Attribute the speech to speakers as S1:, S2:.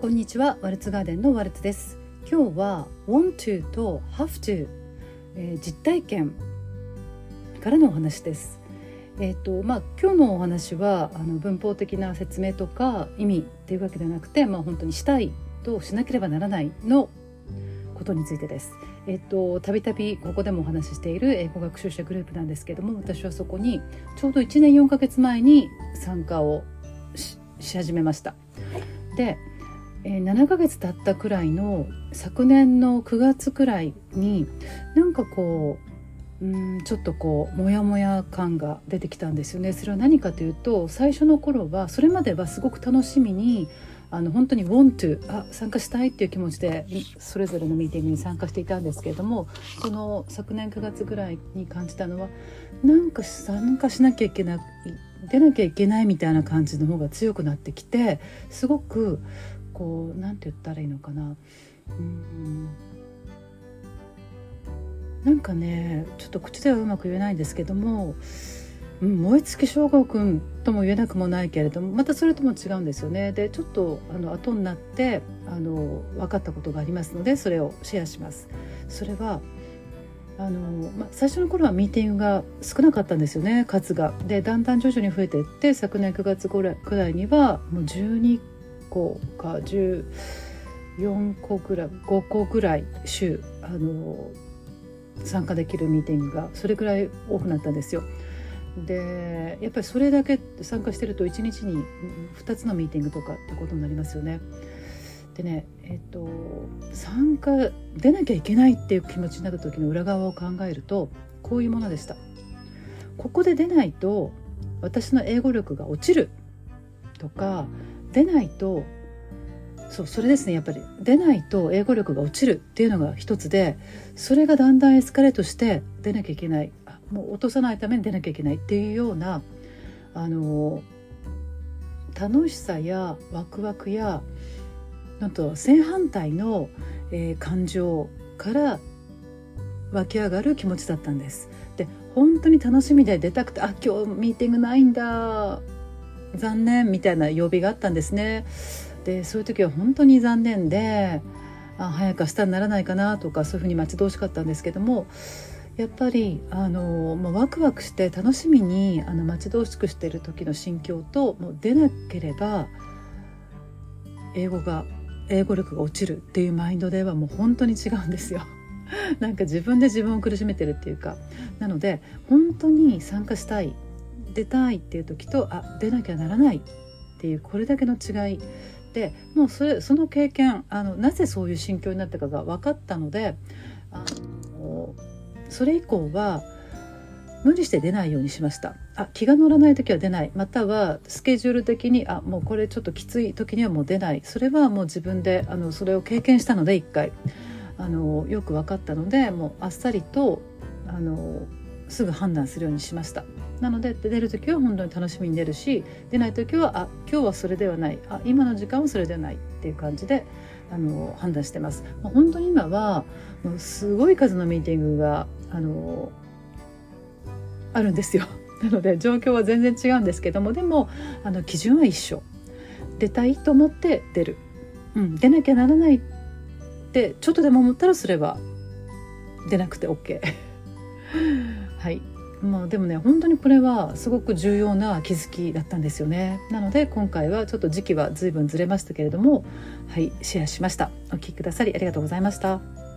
S1: こんにちはワルツガーデンのワルツです今日は want to と have to、えー、実体験からのお話ですえっ、ー、とまあ今日のお話はあの文法的な説明とか意味っていうわけではなくてまあ本当にしたいとしなければならないのことについてです。えっとたびたびここでもお話ししている英語学習者グループなんですけども私はそこにちょうど1年4ヶ月前に参加をし始めました。でえ、7ヶ月経ったくらいの昨年の9月くらいになんかこううんちょっとこうモヤモヤ感が出てきたんですよね。それは何かというと最初の頃はそれまではすごく楽しみにあの本当に want to あ参加したいっていう気持ちでそれぞれのミーティングに参加していたんですけれどもその昨年9月ぐらいに感じたのはなんか参加しなきゃいけない出なきゃいけないみたいな感じの方が強くなってきてすごくこうなんて言ったらいいのかなうんなんかねちょっと口ではうまく言えないんですけども、うん、燃え尽き症候群とも言えなくもないけれどもまたそれとも違うんですよねでちょっとあの後になってあの分かったことがありますのでそれをシェアします。それはあのまあ、最初の頃はミーティングが少なかったんですよね数が。でだんだん徐々に増えていって昨年9月ぐらいにはもう12個か14個ぐらい5個ぐらい週あの参加できるミーティングがそれぐらい多くなったんですよ。でやっぱりそれだけ参加してると1日に2つのミーティングとかってことになりますよね。でねえっと参加出なきゃいけないっていう気持ちになった時の裏側を考えるとこういうものでした。ここで出ないと私の英語力が落ちるとか出ないとそうそれですねやっぱり出ないと英語力が落ちるっていうのが一つでそれがだんだんエスカレートして出なきゃいけないもう落とさないために出なきゃいけないっていうようなあの楽しさやワクワクやなんと正反対の、えー、感情から湧き上がる気持ちだったんです。で本当に楽しみで出たくてあ今日ミーティングないんだ残念みたいな曜日があったんですね。でそういう時は本当に残念であ早く明日にならないかなとかそういうふうに待ち遠しかったんですけどもやっぱりあの、まあ、ワクワクして楽しみにあの待ち遠しくしている時の心境ともう出なければ英語が英語力が落ちるっていうマインドではもう本当に違うんですよ。なんか自分で自分を苦しめてるっていうかなので本当に参加したい出たいっていう時とあ出なきゃならないっていうこれだけの違い。でもうそれその経験あのなぜそういう心境になったかが分かったのであのそれ以降は無理して出ないようにしました。あ気が乗らない時は出ない。またはスケジュール的にあもうこれちょっときつい時にはもう出ない。それはもう自分であのそれを経験したので一回。あのよく分かったのでもうあっさりとあのすぐ判断するようにしました。なので出る時は本当に楽しみに出るし出ない時はあ今日はそれではないあ今の時間はそれではないっていう感じであの判断してます。まあ、本当に今はもうすごい数のミーティングがあのあるんですよ。なので状況は全然違うんですけどもでもあの基準は一緒。出たいと思って出る。うん、出なきゃならないってちょっとでも思ったらすれば出なくて OK。はいまあでもね本当にこれはすごく重要な気づきだったんですよね。なので今回はちょっと時期は随分ずれましたけれどもはいシェアしました。お聴きくださりありがとうございました。